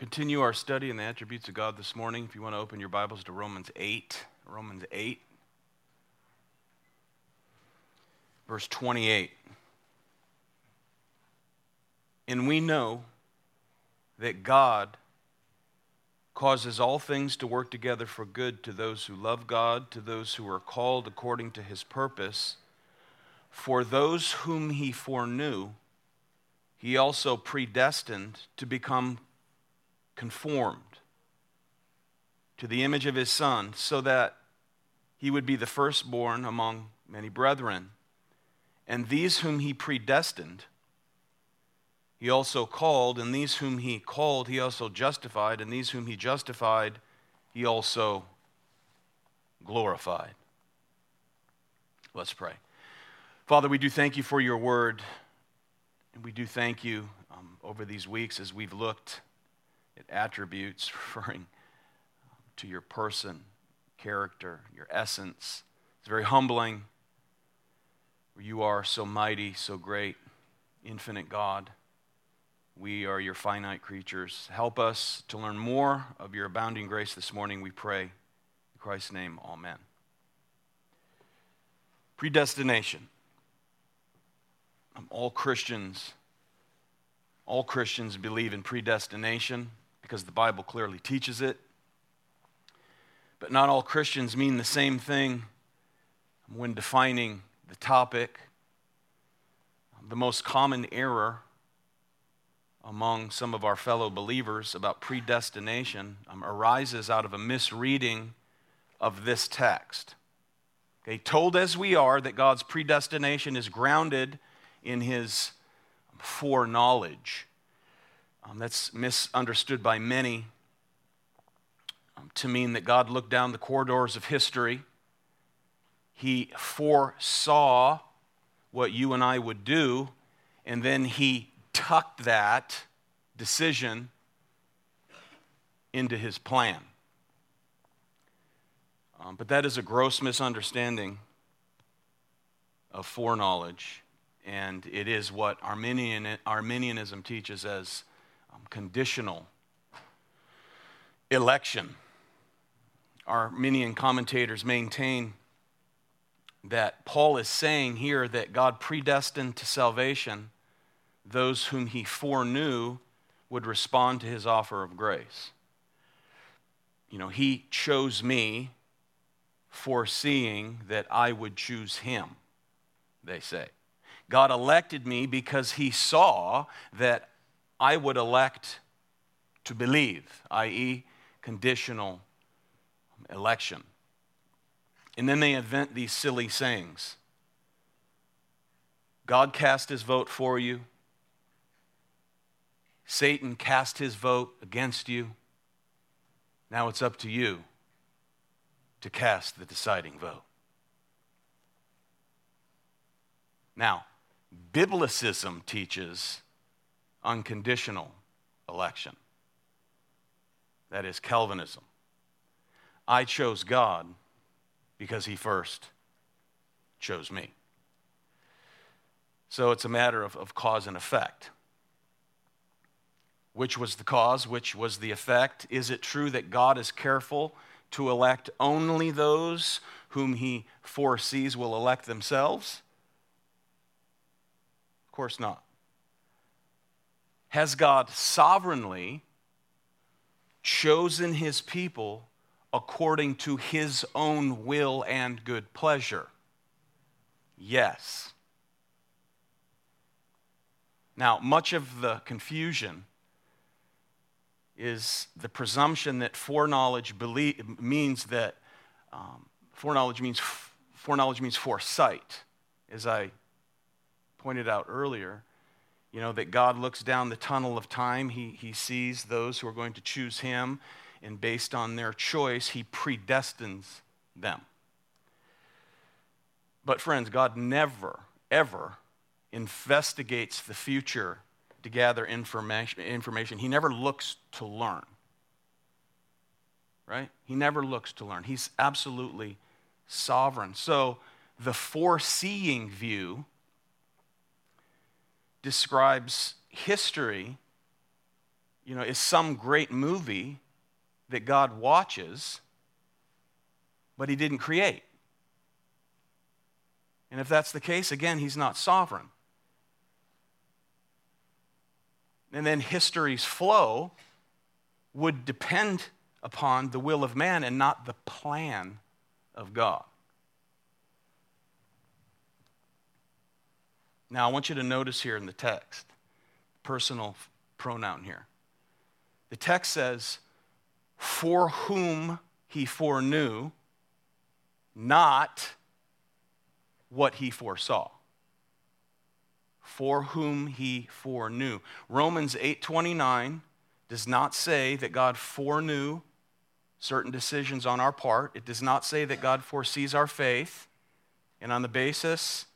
continue our study in the attributes of God this morning. If you want to open your Bibles to Romans 8, Romans 8, verse 28. And we know that God causes all things to work together for good to those who love God, to those who are called according to his purpose. For those whom he foreknew, he also predestined to become conformed to the image of his Son, so that he would be the firstborn among many brethren. And these whom he predestined, he also called, and these whom he called, he also justified, and these whom he justified, he also glorified. Let's pray. Father, we do thank you for your word, and we do thank you um, over these weeks as we've looked attributes referring to your person, character, your essence. It's very humbling. You are so mighty, so great, infinite God. We are your finite creatures. Help us to learn more of your abounding grace this morning, we pray. In Christ's name, amen. Predestination. All Christians, all Christians believe in predestination because the Bible clearly teaches it. But not all Christians mean the same thing when defining the topic. The most common error among some of our fellow believers about predestination um, arises out of a misreading of this text. Okay, told as we are that God's predestination is grounded in his foreknowledge. Um, that's misunderstood by many um, to mean that God looked down the corridors of history. He foresaw what you and I would do, and then he tucked that decision into his plan. Um, but that is a gross misunderstanding of foreknowledge, and it is what Arminian, Arminianism teaches as um, conditional election. Arminian commentators maintain that Paul is saying here that God predestined to salvation those whom he foreknew would respond to his offer of grace. You know, he chose me foreseeing that I would choose him, they say. God elected me because he saw that I would elect to believe, i.e., conditional election. And then they invent these silly sayings God cast his vote for you, Satan cast his vote against you. Now it's up to you to cast the deciding vote. Now, Biblicism teaches unconditional election. That is Calvinism. I chose God because he first chose me. So it's a matter of, of cause and effect. Which was the cause? Which was the effect? Is it true that God is careful to elect only those whom he foresees will elect themselves? Of course not has God sovereignly chosen his people according to his own will and good pleasure? Yes. Now, much of the confusion is the presumption that foreknowledge means that um, foreknowledge means foreknowledge means foresight, as I pointed out earlier. You know, that God looks down the tunnel of time, he, he sees those who are going to choose Him, and based on their choice, He predestines them. But, friends, God never, ever investigates the future to gather information. information. He never looks to learn. Right? He never looks to learn. He's absolutely sovereign. So, the foreseeing view describes history you know, is some great movie that God watches, but he didn't create. And if that's the case, again, he's not sovereign. And then history's flow would depend upon the will of man and not the plan of God. Now, I want you to notice here in the text, personal pronoun here. The text says, for whom he foreknew, not what he foresaw. For whom he foreknew. Romans 8:29 does not say that God foreknew certain decisions on our part. It does not say that God foresees our faith and on the basis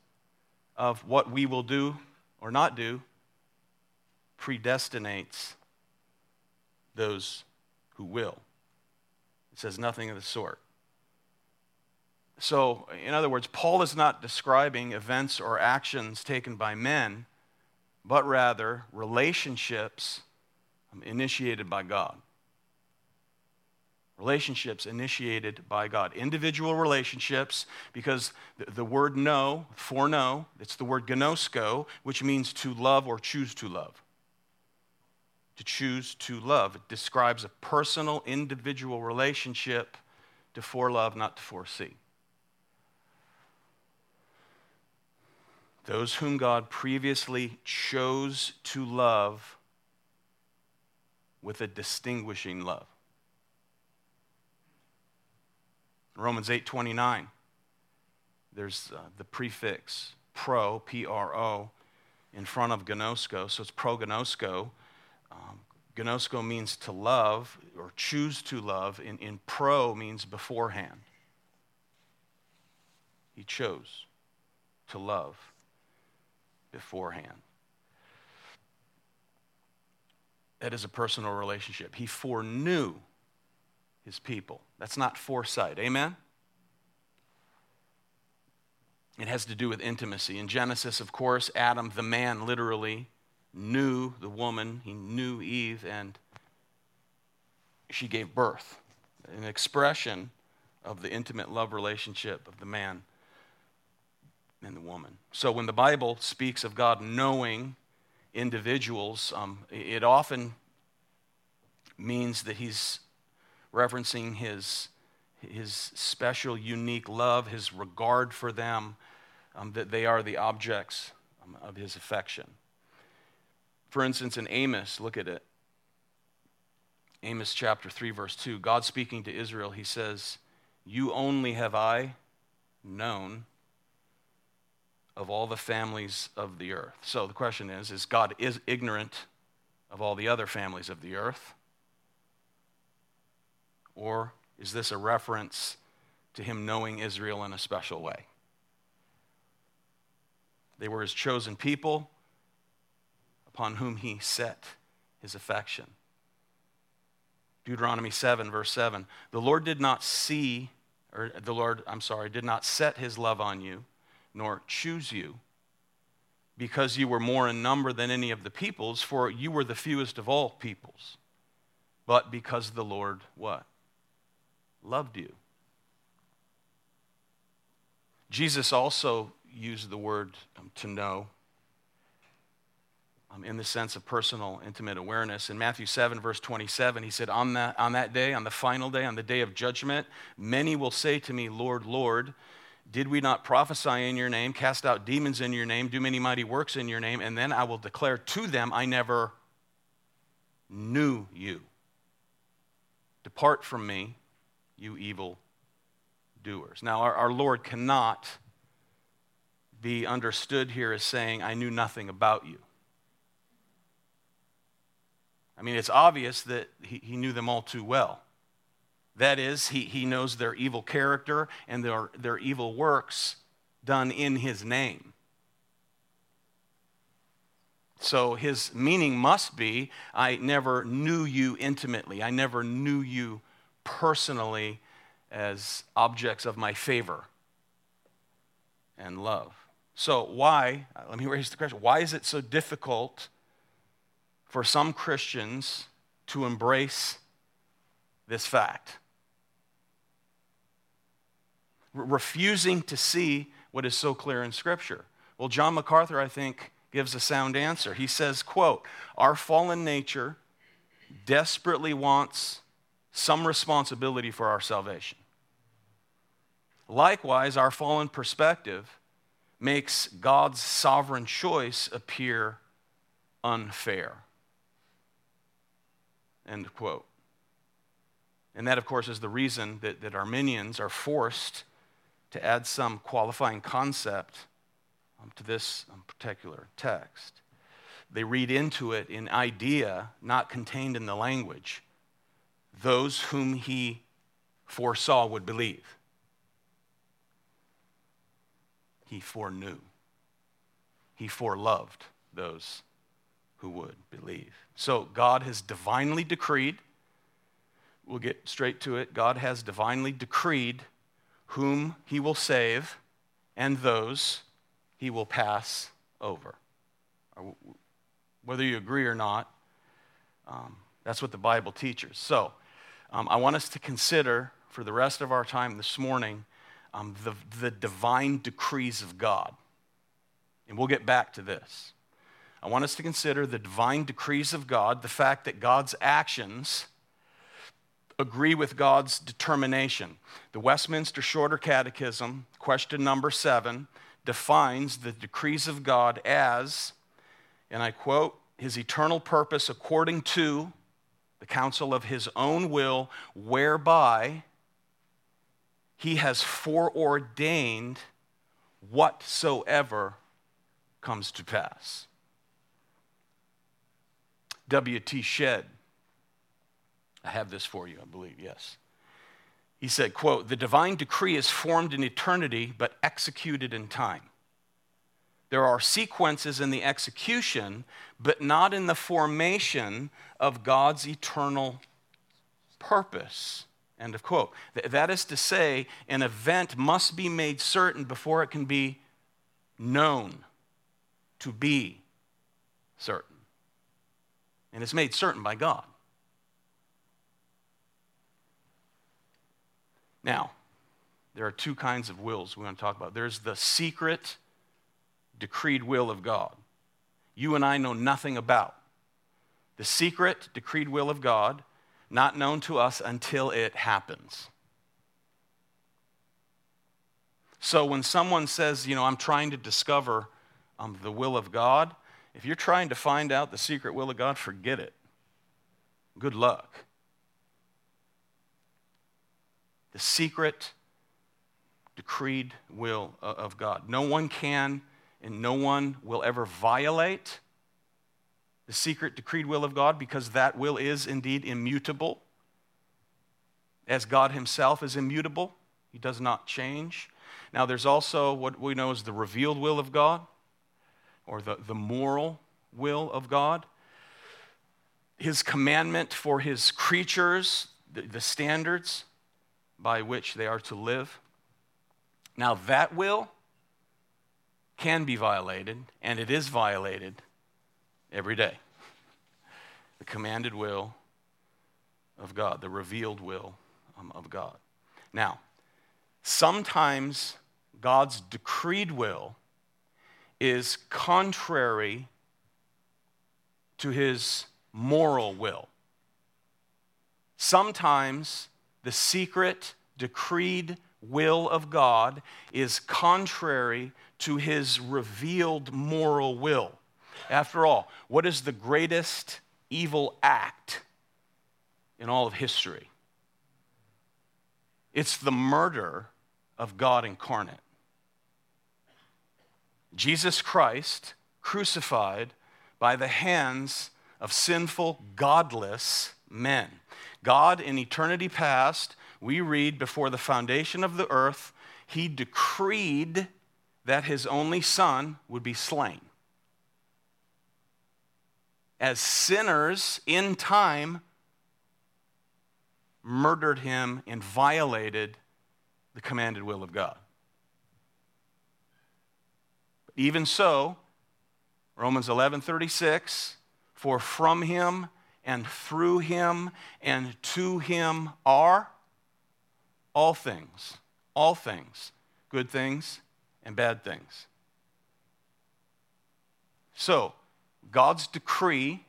of what we will do or not do predestinates those who will. It says nothing of the sort. So, in other words, Paul is not describing events or actions taken by men, but rather relationships initiated by God. Relationships initiated by God. Individual relationships, because the, the word know, foreknow, it's the word gnosko, which means to love or choose to love to choose to love. It describes a personal, individual relationship to forelove, not to foresee. Those whom God previously chose to love with a distinguishing love. Romans 8:29 there's uh, the prefix pro P R O in front of gnosko so it's prognosko um, gnosko means to love or choose to love. In, in pro means beforehand. He chose to love beforehand. That is a personal relationship. He foreknew his people. That's not foresight. Amen? It has to do with intimacy. In Genesis, of course, Adam, the man, literally knew the woman, he knew Eve, and she gave birth. An expression of the intimate love relationship of the man and the woman. So when the Bible speaks of God knowing individuals, um, it often means that he's referencing his, his special, unique love, his regard for them, um, that they are the objects um, of his affection. For instance, in Amos, look at it. Amos chapter 3, verse 2, God speaking to Israel, he says, You only have I known of all the families of the earth. So the question is Is God is ignorant of all the other families of the earth? Or is this a reference to him knowing Israel in a special way? They were his chosen people upon whom he set his affection. Deuteronomy 7, verse 7. The Lord did not see, or the Lord, I'm sorry, did not set his love on you, nor choose you, because you were more in number than any of the peoples, for you were the fewest of all peoples. But because the Lord, what? Loved you. Jesus also used the word um, to know um, in the sense of personal, intimate awareness. In Matthew 7, verse 27, he said, on that, on that day, on the final day, on the day of judgment, many will say to me, Lord, Lord, did we not prophesy in your name, cast out demons in your name, do many mighty works in your name? And then I will declare to them, I never knew you. Depart from me, you evil doers. Now, our, our Lord cannot be understood here as saying, I knew nothing about you. I mean, it's obvious that he, he knew them all too well. That is, he, he knows their evil character and their, their evil works done in his name. So his meaning must be I never knew you intimately, I never knew you personally as objects of my favor and love. So, why, uh, let me raise the question why is it so difficult for some Christians to embrace this fact. refusing to see what is so clear in Scripture. Well, John MacArthur, I think, gives a sound answer. He says, quote, Our fallen nature desperately wants some responsibility for our salvation. Likewise, our fallen perspective makes God's sovereign choice appear unfair. End quote. And that, of course, is the reason that, that Arminians are forced to add some qualifying concept um, to this um, particular text. They read into it an idea not contained in the language those whom he foresaw would believe. He foreknew, he foreloved those who would believe. So God has divinely decreed, we'll get straight to it. God has divinely decreed whom he will save and those he will pass over. Whether you agree or not, um, that's what the Bible teaches. So, um, I want us to consider for the rest of our time this morning um, the, the divine decrees of God. And we'll get back to this. I want us to consider the divine decrees of God, the fact that God's actions agree with God's determination. The Westminster Shorter Catechism, question number seven, defines the decrees of God as, and I quote, his eternal purpose according to the counsel of his own will, whereby he has foreordained whatsoever comes to pass. W.T. Shedd I have this for you, I believe, yes. He said, quote, the divine decree is formed in eternity but executed in time. There are sequences in the execution, but not in the formation of God's eternal purpose. End of quote. That is to say, an event must be made certain before it can be known to be certain. And it's made certain by God. Now, there are two kinds of wills we want to talk about. There's the secret, decreed will of God. You and I know nothing about. The secret, decreed will of God, not known to us until it happens. So when someone says, you know, I'm trying to discover um, the will of God, if you're trying to find out the secret will of God, forget it. Good luck the secret decreed will of God. No one can and no one will ever violate the secret decreed will of God because that will is indeed immutable. As God Himself is immutable, He does not change. Now, there's also what we know as the revealed will of God or the, the moral will of God. His commandment for His creatures, the, the standards by which they are to live. Now, that will can be violated, and it is violated every day. The commanded will of God, the revealed will um, of God. Now, sometimes God's decreed will is contrary to his moral will. Sometimes the secret, decreed will of God is contrary to his revealed moral will. After all, what is the greatest evil act in all of history? It's the murder of God incarnate. Jesus Christ crucified by the hands of sinful, godless men. God, in eternity past, we read before the foundation of the earth, he decreed that his only son would be slain. As sinners in time murdered him and violated the commanded will of God. But Even so, Romans 11:36, for from him and through him and to him are all things, all things, good things and bad things. So, God's decree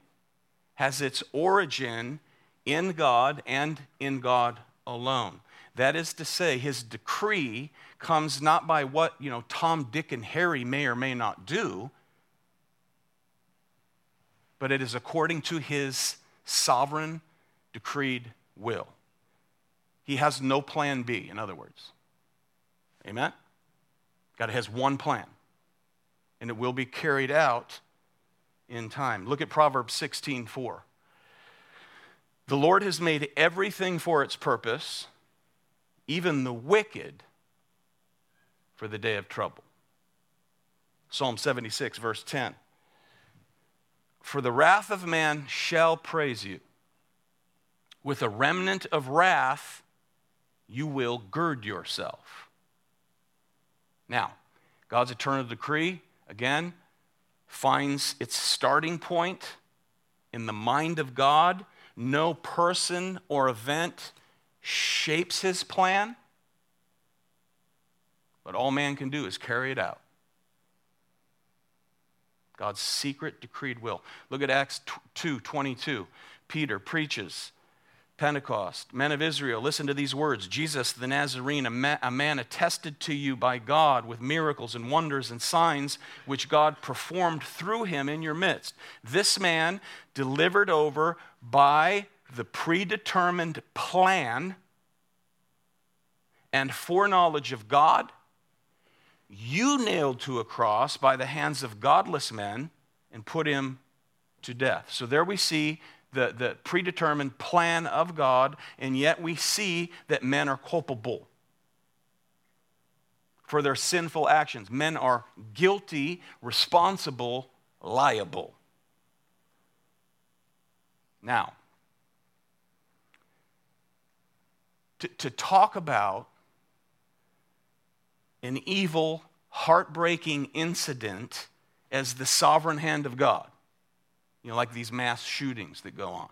has its origin in God and in God alone. That is to say, his decree comes not by what, you know, Tom, Dick, and Harry may or may not do, but it is according to his sovereign, decreed will. He has no plan B, in other words. Amen? God has one plan, and it will be carried out in time. Look at Proverbs 16 4. The Lord has made everything for its purpose, even the wicked for the day of trouble. Psalm 76, verse 10. For the wrath of man shall praise you. With a remnant of wrath, you will gird yourself. Now, God's eternal decree, again, finds its starting point in the mind of God. No person or event shapes his plan, but all man can do is carry it out. God's secret decreed will. Look at Acts 2 22. Peter preaches Pentecost. Men of Israel, listen to these words Jesus the Nazarene, a, ma- a man attested to you by God with miracles and wonders and signs which God performed through him in your midst. This man delivered over by the predetermined plan and foreknowledge of God you nailed to a cross by the hands of godless men and put him to death. So there we see the, the predetermined plan of God, and yet we see that men are culpable for their sinful actions. Men are guilty, responsible, liable. Now, to, to talk about an evil, heartbreaking incident as the sovereign hand of God. You know, like these mass shootings that go on.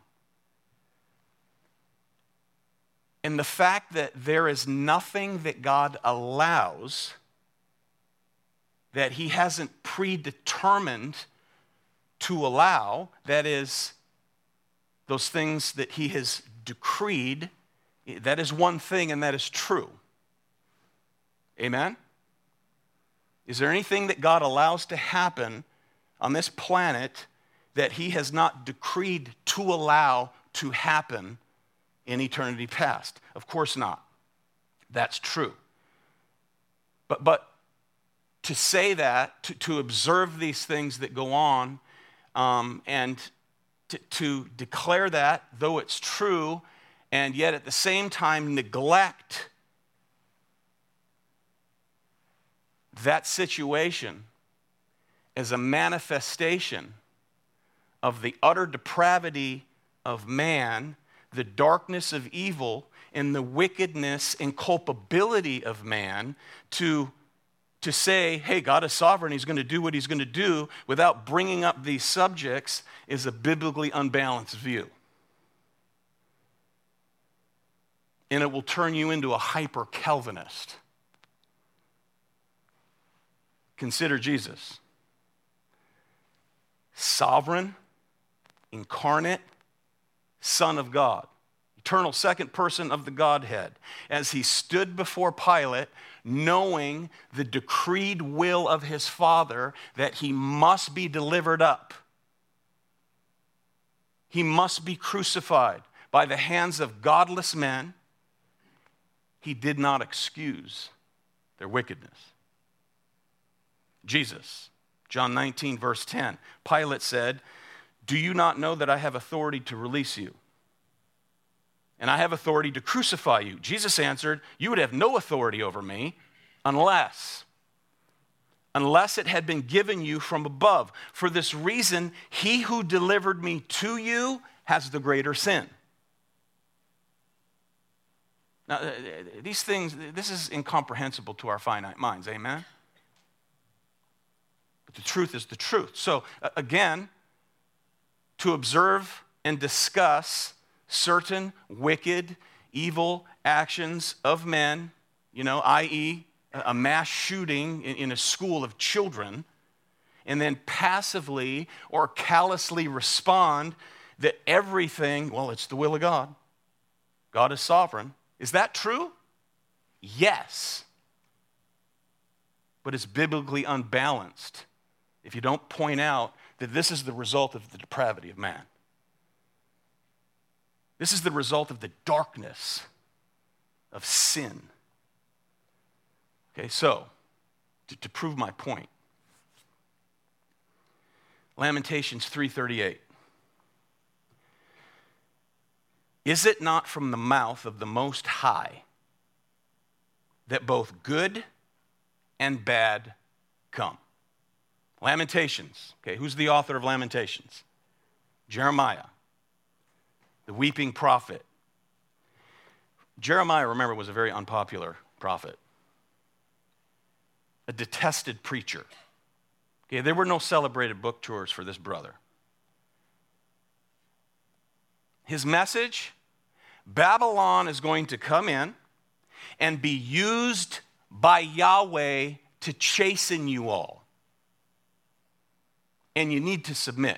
And the fact that there is nothing that God allows that He hasn't predetermined to allow, that is, those things that He has decreed, that is one thing and that is true. Amen? Is there anything that God allows to happen on this planet that He has not decreed to allow to happen in eternity past? Of course not. That's true. But, but to say that, to, to observe these things that go on, um, and to, to declare that, though it's true, and yet at the same time neglect that situation as a manifestation of the utter depravity of man, the darkness of evil, and the wickedness and culpability of man to, to say, hey, God is sovereign, He's going to do what He's going to do without bringing up these subjects is a biblically unbalanced view. And it will turn you into a hyper Calvinist. Consider Jesus sovereign, incarnate, Son of God, eternal second person of the Godhead, as he stood before Pilate, knowing the decreed will of his Father that he must be delivered up. He must be crucified by the hands of godless men. He did not excuse their wickedness. Jesus. John 19, verse 10. Pilate said, Do you not know that I have authority to release you? And I have authority to crucify you. Jesus answered, You would have no authority over me unless, unless it had been given you from above. For this reason, he who delivered me to you has the greater sin. Now, uh, these things, this is incomprehensible to our finite minds, amen? But the truth is the truth. So, again, to observe and discuss certain wicked, evil actions of men, you know, i.e., a mass shooting in a school of children, and then passively or callously respond that everything, well, it's the will of God. God is sovereign. Is that true? Yes. But it's biblically unbalanced if you don't point out that this is the result of the depravity of man. This is the result of the darkness of sin. Okay, so to, to prove my point, Lamentations 3:38. Is it not from the mouth of the Most High that both good and bad come? Lamentations. Okay, who's the author of Lamentations? Jeremiah, the weeping prophet. Jeremiah, remember, was a very unpopular prophet, a detested preacher. Okay, there were no celebrated book tours for this brother. His message Babylon is going to come in and be used by Yahweh to chasten you all. And you need to submit.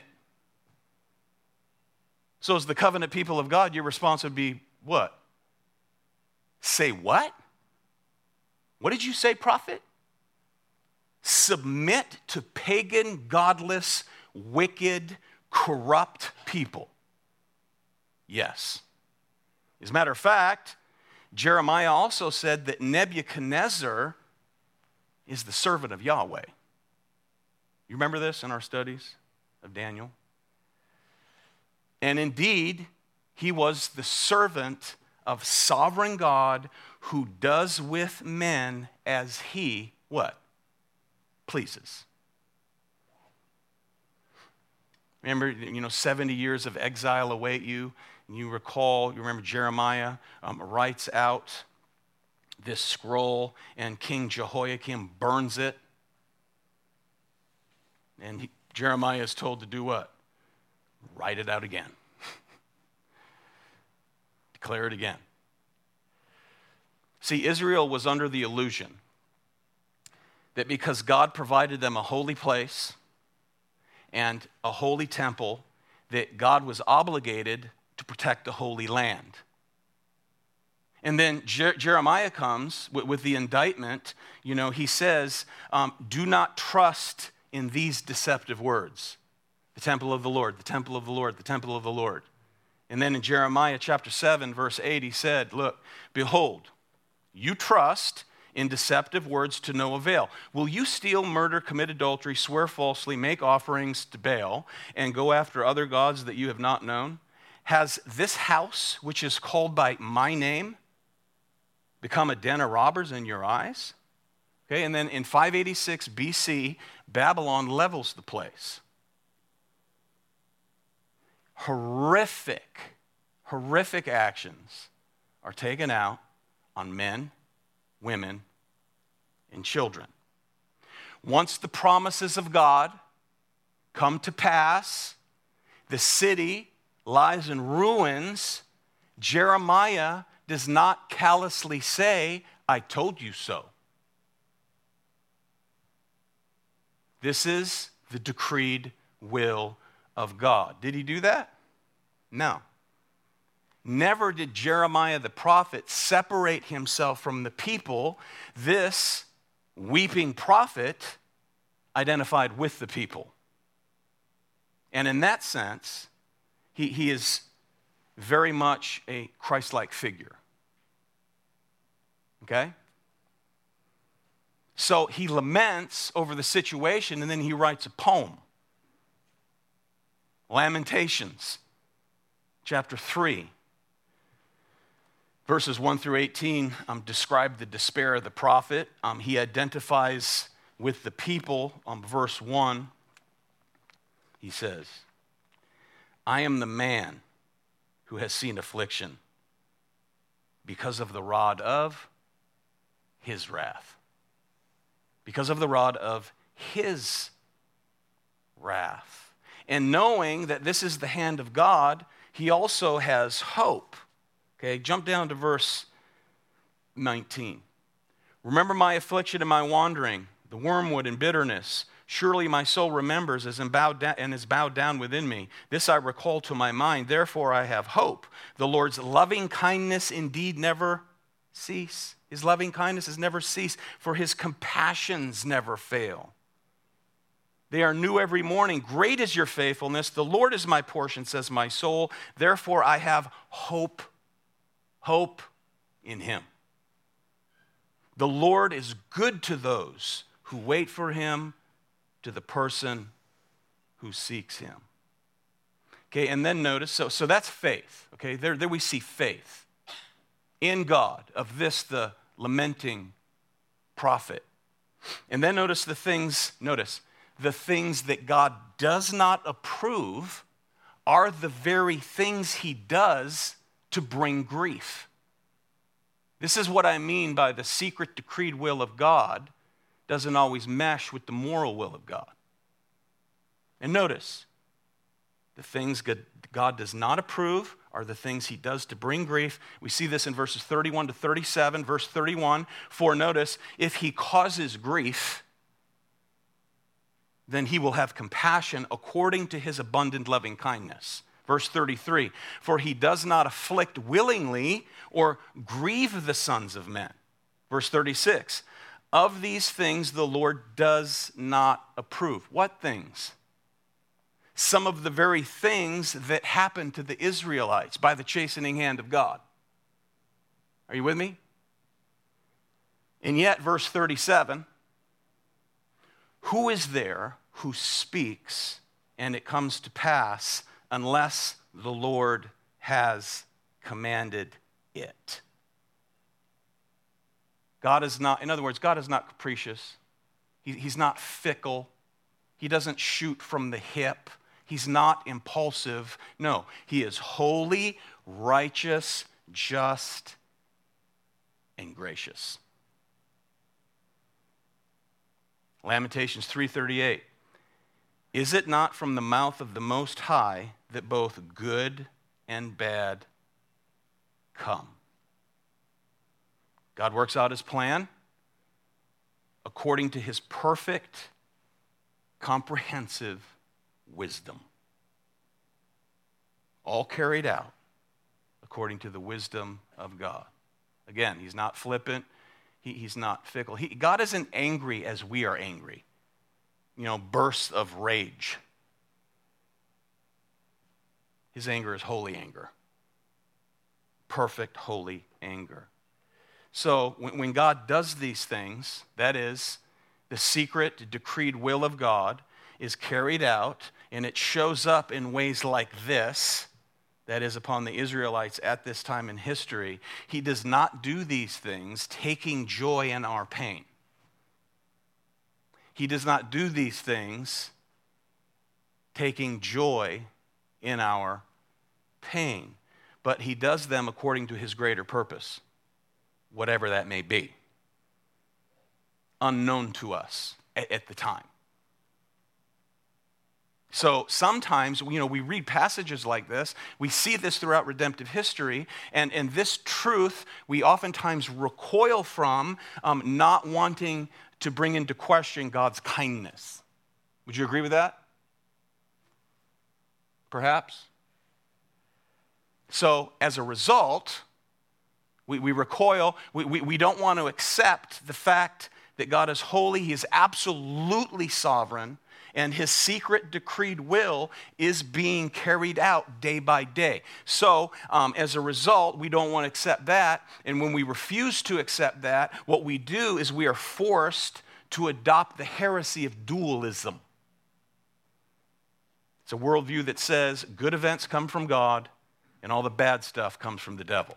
So, as the covenant people of God, your response would be what? Say what? What did you say, prophet? Submit to pagan, godless, wicked, corrupt people. Yes. As a matter of fact, Jeremiah also said that Nebuchadnezzar is the servant of Yahweh. You remember this in our studies of Daniel? And indeed, he was the servant of sovereign God who does with men as he what? Pleases. Remember, you know, 70 years of exile await you. And You recall, you remember Jeremiah um, writes out this scroll, and King Jehoiakim burns it. And Jeremiah is told to do what? Write it out again. Declare it again. See, Israel was under the illusion that because God provided them a holy place and a holy temple, that God was obligated to protect the holy land. And then Jer- Jeremiah comes with, with, the indictment. You know, he says, um, Do not trust in these deceptive words the temple of the Lord, the temple of the Lord, the temple of the Lord. And then in Jeremiah chapter 7, verse 8, he said, Look, behold, you trust in deceptive words to no avail. Will you steal, murder, commit adultery, swear falsely, make offerings to Baal, and go after other gods that you have not known? Has this house, which is called by my name, become a den of robbers in your eyes? Okay, and then in 586 BC, Babylon levels the place. Horrific, horrific actions are taken out on men, women, and children. Once the promises of God come to pass, the city lies in ruins, Jeremiah does not callously say, I told you so. This is the decreed will of God. Did he do that? No. Never did Jeremiah the prophet separate himself from the people. This weeping prophet identified with the people. And in that sense, he, he is very much a Christ like figure. Okay? So he laments over the situation and then he writes a poem. Lamentations, chapter 3, verses 1 through 18, um, describe the despair of the prophet. Um, he identifies with the people. Um, verse 1, he says, I am the man who has seen affliction because of the rod of his wrath. Because of the rod of his wrath. And knowing that this is the hand of God, he also has hope. Okay, jump down to verse 19. Remember my affliction and my wandering, the wormwood and bitterness. Surely my soul remembers as bowed down, and is bowed down within me. This I recall to my mind. Therefore I have hope. The Lord's loving kindness indeed never cease. His loving kindness has never ceased, for his compassions never fail. They are new every morning. Great is your faithfulness. The Lord is my portion, says my soul. Therefore I have hope, hope in him. The Lord is good to those who wait for him, to the person who seeks him. Okay, and then notice, so, so that's faith. Okay, there, there we see faith in God, of this the lamenting prophet. And then notice the things, notice, the things that God does not approve are the very things he does to bring grief. This is what I mean by the secret decreed will of God doesn't always mesh with the moral will of God. And notice, the things God does not approve are the things he does to bring grief. We see this in verses 31 to 37. Verse 31 For notice, if he causes grief, then he will have compassion according to his abundant loving kindness. Verse 33 For he does not afflict willingly or grieve the sons of men. Verse 36 Of these things the Lord does not approve. What things? Some of the very things that happened to the Israelites by the chastening hand of God. Are you with me? And yet, verse 37 Who is there who speaks and it comes to pass unless the Lord has commanded it. God is not, in other words, God is not capricious. He, he's not fickle. He doesn't shoot from the hip. He's not impulsive. No, he is holy, righteous, just, and gracious. Lamentations 3:38 is it not from the mouth of the Most High that both good and bad come? God works out his plan according to his perfect, comprehensive wisdom. All carried out according to the wisdom of God. Again, he's not flippant, he, he's not fickle. He, God isn't angry as we are angry you know, bursts of rage. His anger is holy anger, perfect, holy anger. So when God does these things, that is, the secret decreed will of God is carried out, and it shows up in ways like this that is, upon the Israelites at this time in history. He does not do these things taking joy in our pain. He does not do these things taking joy in our pain, but he does them according to his greater purpose, whatever that may be, unknown to us at, the time. So sometimes, you know, we read passages like this, we see this throughout redemptive history, and, and this truth we oftentimes recoil from, um, not wanting to bring into question God's kindness. Would you agree with that? Perhaps? So, as a result, we, we recoil. We, we, we don't want to accept the fact that God is holy, He is absolutely sovereign, and his secret decreed will is being carried out day by day. So, um, as a result, we don't want to accept that. And when we refuse to accept that, what we do is we are forced to adopt the heresy of dualism. It's a worldview that says good events come from God and all the bad stuff comes from the devil.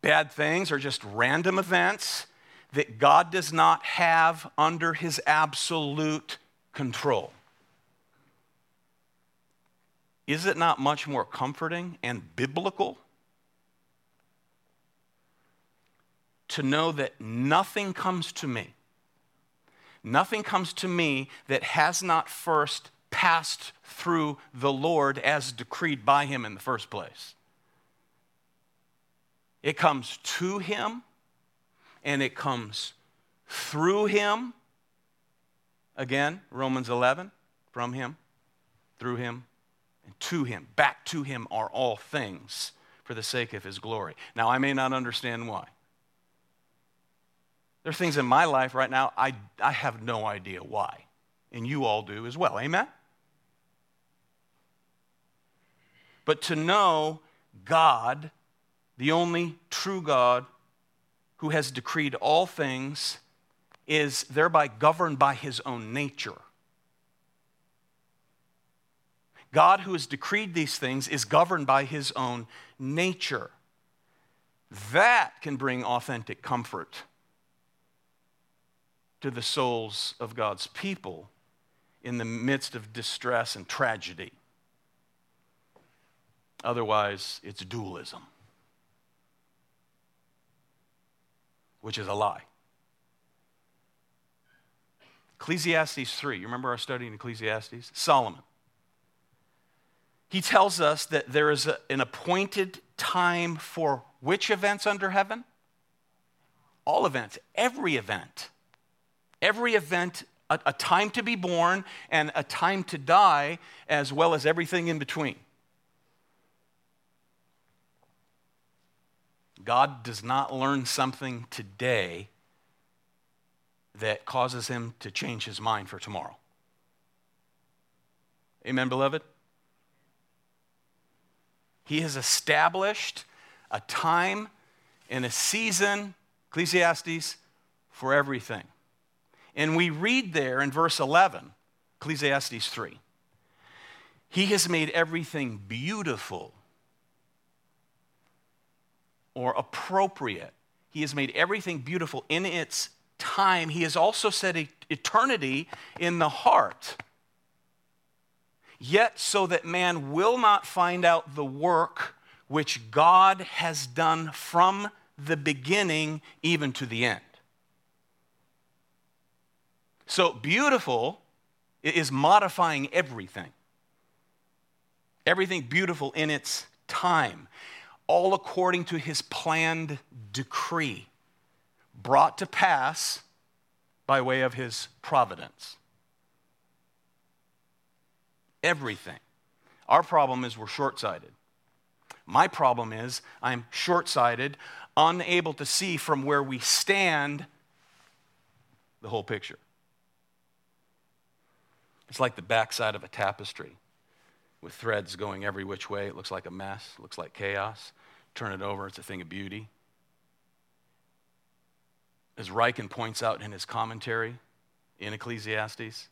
Bad things are just random events that God does not have under his absolute control. Is it not much more comforting and biblical to know that nothing comes to me, nothing comes to me that has not first passed through the Lord as decreed by him in the first place. It comes to him and it comes through him. Again, Romans 11, from him, through him, and to him. Back to him are all things for the sake of his glory. Now, I may not understand why. There are things in my life right now I, I have no idea why. And you all do as well. Amen? But to know God, the only true God who has decreed all things, is thereby governed by his own nature. God, who has decreed these things, is governed by his own nature. That can bring authentic comfort to the souls of God's people in the midst of distress and tragedy. Otherwise, it's dualism, which is a lie. Ecclesiastes 3, you remember our study in Ecclesiastes? Solomon. He tells us that there is a, an appointed time for which events under heaven? All events, every event. Every event, a, a time to be born and a time to die, as well as everything in between. God does not learn something today that causes him to change his mind for tomorrow. Amen, beloved? He has established a time and a season, Ecclesiastes, for everything. And we read there in verse 11, Ecclesiastes 3. He has made everything beautiful or appropriate. He has made everything beautiful in its time. He has also set eternity in the heart. Yet, so that man will not find out the work which God has done from the beginning even to the end. So, beautiful is modifying everything. Everything beautiful in its time, all according to his planned decree, brought to pass by way of his providence. Everything. Our problem is we're short sighted. My problem is I'm short sighted, unable to see from where we stand the whole picture. It's like the backside of a tapestry with threads going every which way. It looks like a mess, looks like chaos. Turn it over, it's a thing of beauty. As Ryken points out in his commentary in Ecclesiastes,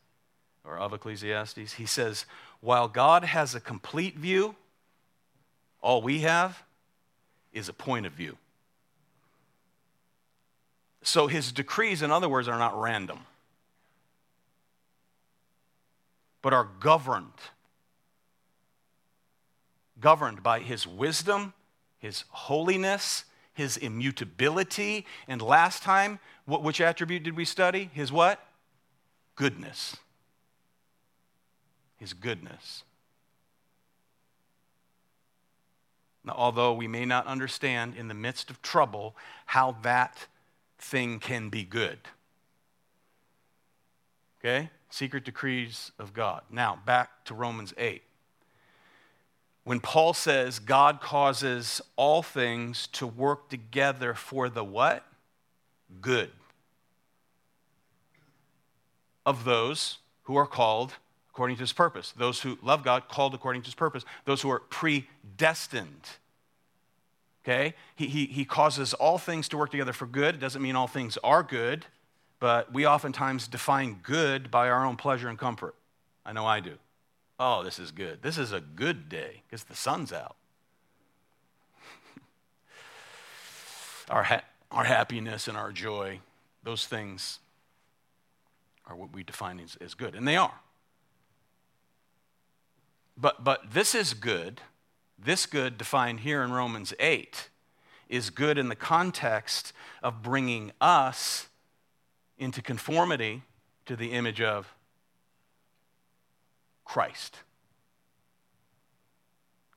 or of Ecclesiastes, he says, while God has a complete view, all we have is a point of view. So his decrees, in other words, are not random but are governed. Governed by his wisdom, his holiness, his immutability, and last time, what, which attribute did we study? His what? Goodness. His goodness. Now, although we may not understand in the midst of trouble how that thing can be good. Okay? secret decrees of God. Now, back to Romans 8. When Paul says God causes all things to work together for the what? Good. Of those who are called according to his purpose. Those who love God, called according to his purpose. Those who are predestined. Okay? He, he, he causes all things to work together for good. It doesn't mean all things are good but we oftentimes define good by our own pleasure and comfort. I know I do. Oh, this is good. This is a good day because the sun's out. our, ha- our happiness and our joy, those things are what we define as, as good, and they are. But, but this is good. This good, defined here in Romans 8, is good in the context of bringing us into conformity to the image of Christ.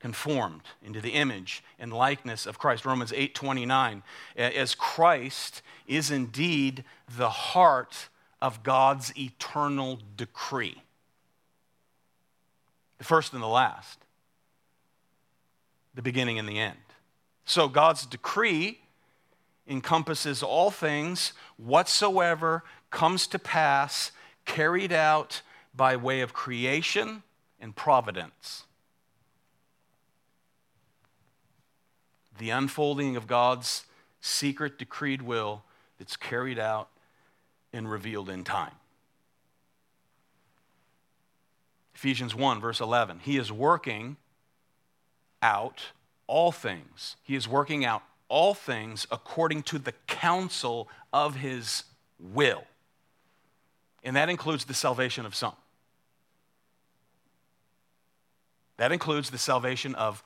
Conformed into the image and likeness of Christ. Romans 8 29. As Christ is indeed the heart of God's eternal decree. The first and the last, the beginning and the end. So God's decree encompasses all things whatsoever comes to pass, carried out by way of creation and providence. The unfolding of God's secret decreed will that's carried out and revealed in time. Ephesians 1, verse 11. He is working out all things. He is working out all things according to the counsel of his will. And that includes the salvation of some. That includes the salvation of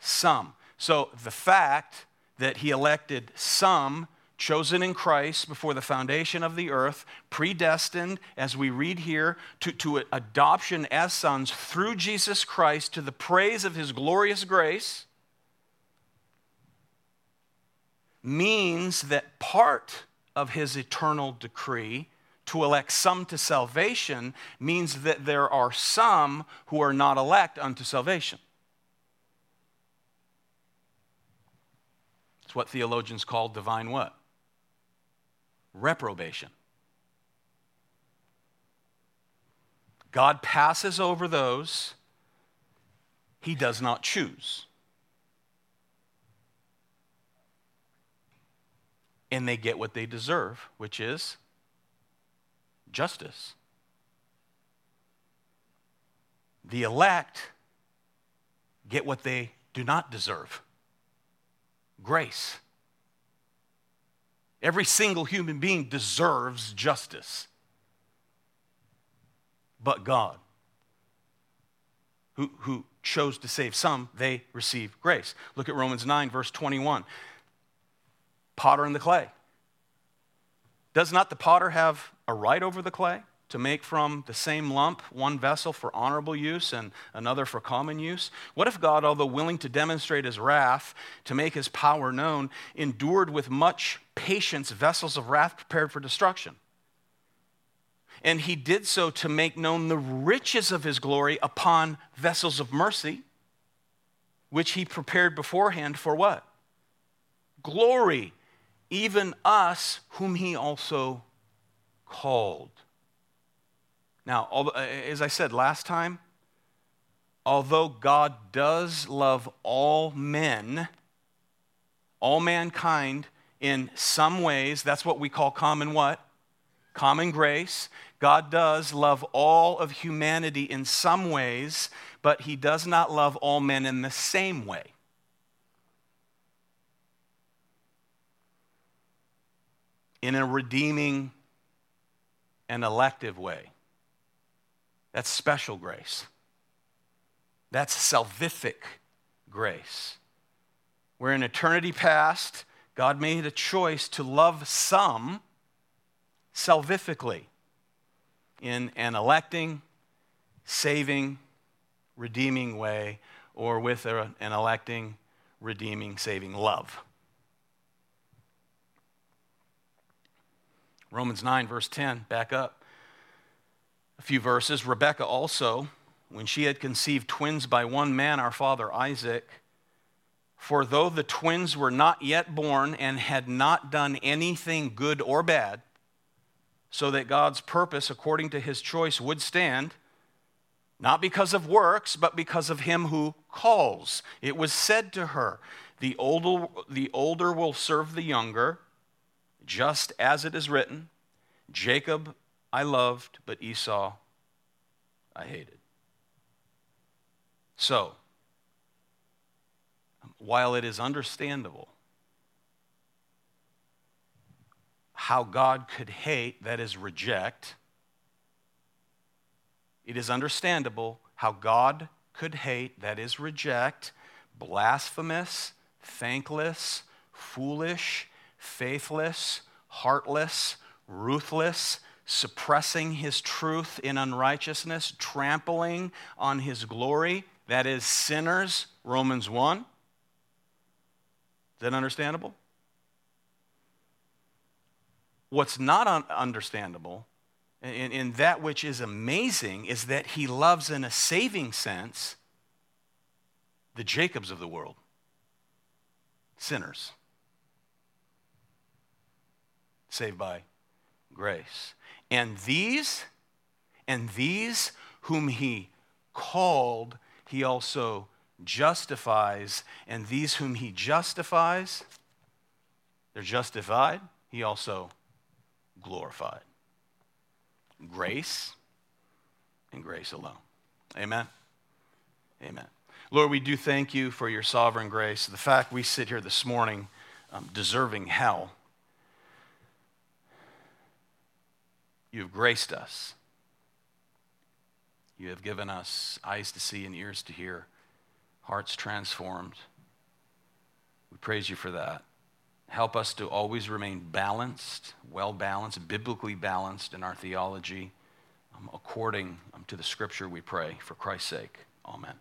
some. So the fact that he elected some chosen in Christ before the foundation of the earth, predestined, as we read here, to, to adoption as sons through Jesus Christ to the praise of his glorious grace, means that part of his eternal decree to elect some to salvation means that there are some who are not elect unto salvation. It's what theologians call divine what? Reprobation. God passes over those he does not choose. And they get what they deserve, which is justice. The elect get what they do not deserve grace. Every single human being deserves justice. But God, who, who chose to save some, they receive grace. Look at Romans 9, verse 21. Potter and the clay. Does not the potter have a right over the clay to make from the same lump one vessel for honorable use and another for common use? What if God, although willing to demonstrate his wrath, to make his power known, endured with much patience vessels of wrath prepared for destruction? And he did so to make known the riches of his glory upon vessels of mercy, which he prepared beforehand for what? Glory, even us, whom he also called. Now, uh, as I said last time, although God does love all men, all mankind in some ways, that's what we call common what? Common grace. God does love all of humanity in some ways, but he does not love all men in the same way. In a redeeming and elective way. That's special grace. That's salvific grace. Where in eternity past, God made a choice to love some salvifically in an electing, saving, redeeming way, or with an electing, redeeming, saving love. Romans 9, verse 10, back up a few verses. Rebekah also, when she had conceived twins by one man, our father Isaac, for though the twins were not yet born and had not done anything good or bad, so that God's purpose, according to his choice, would stand, not because of works, but because of him who calls. It was said to her, The older, the older will serve the younger just as it is written Jacob I loved, but Esau I hated. So, while it is understandable how God could hate, that is, reject, it is understandable how God could hate, that is, reject, blasphemous, thankless, foolish, faithless, heartless, ruthless, suppressing his truth in unrighteousness, trampling on his glory, that is, sinners, Romans 1. Is that understandable? What's not un- understandable, and, and that which is amazing, is that he loves in a saving sense the Jacobs of the world, sinners, saved by grace. And these, and these whom he called, he also justifies. And these whom he justifies, they're justified, he also glorified. Grace and grace alone. Amen. Amen. Lord, we do thank you for your sovereign grace. The fact we sit here this morning um, deserving hell, you have graced us. You have given us eyes to see and ears to hear, hearts transformed. We praise you for that. Help us to always remain balanced, well balanced, biblically balanced in our theology, um, according um, to the scripture we pray. For Christ's sake, amen.